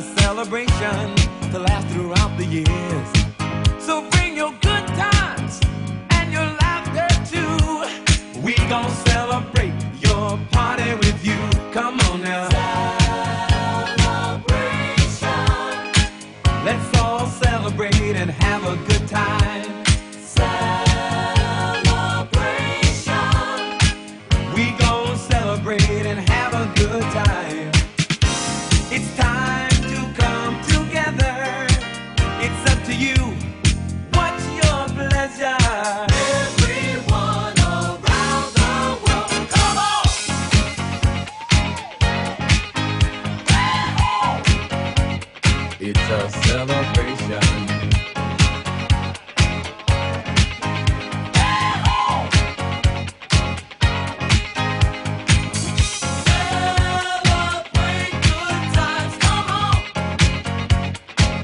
a celebration to last throughout the years.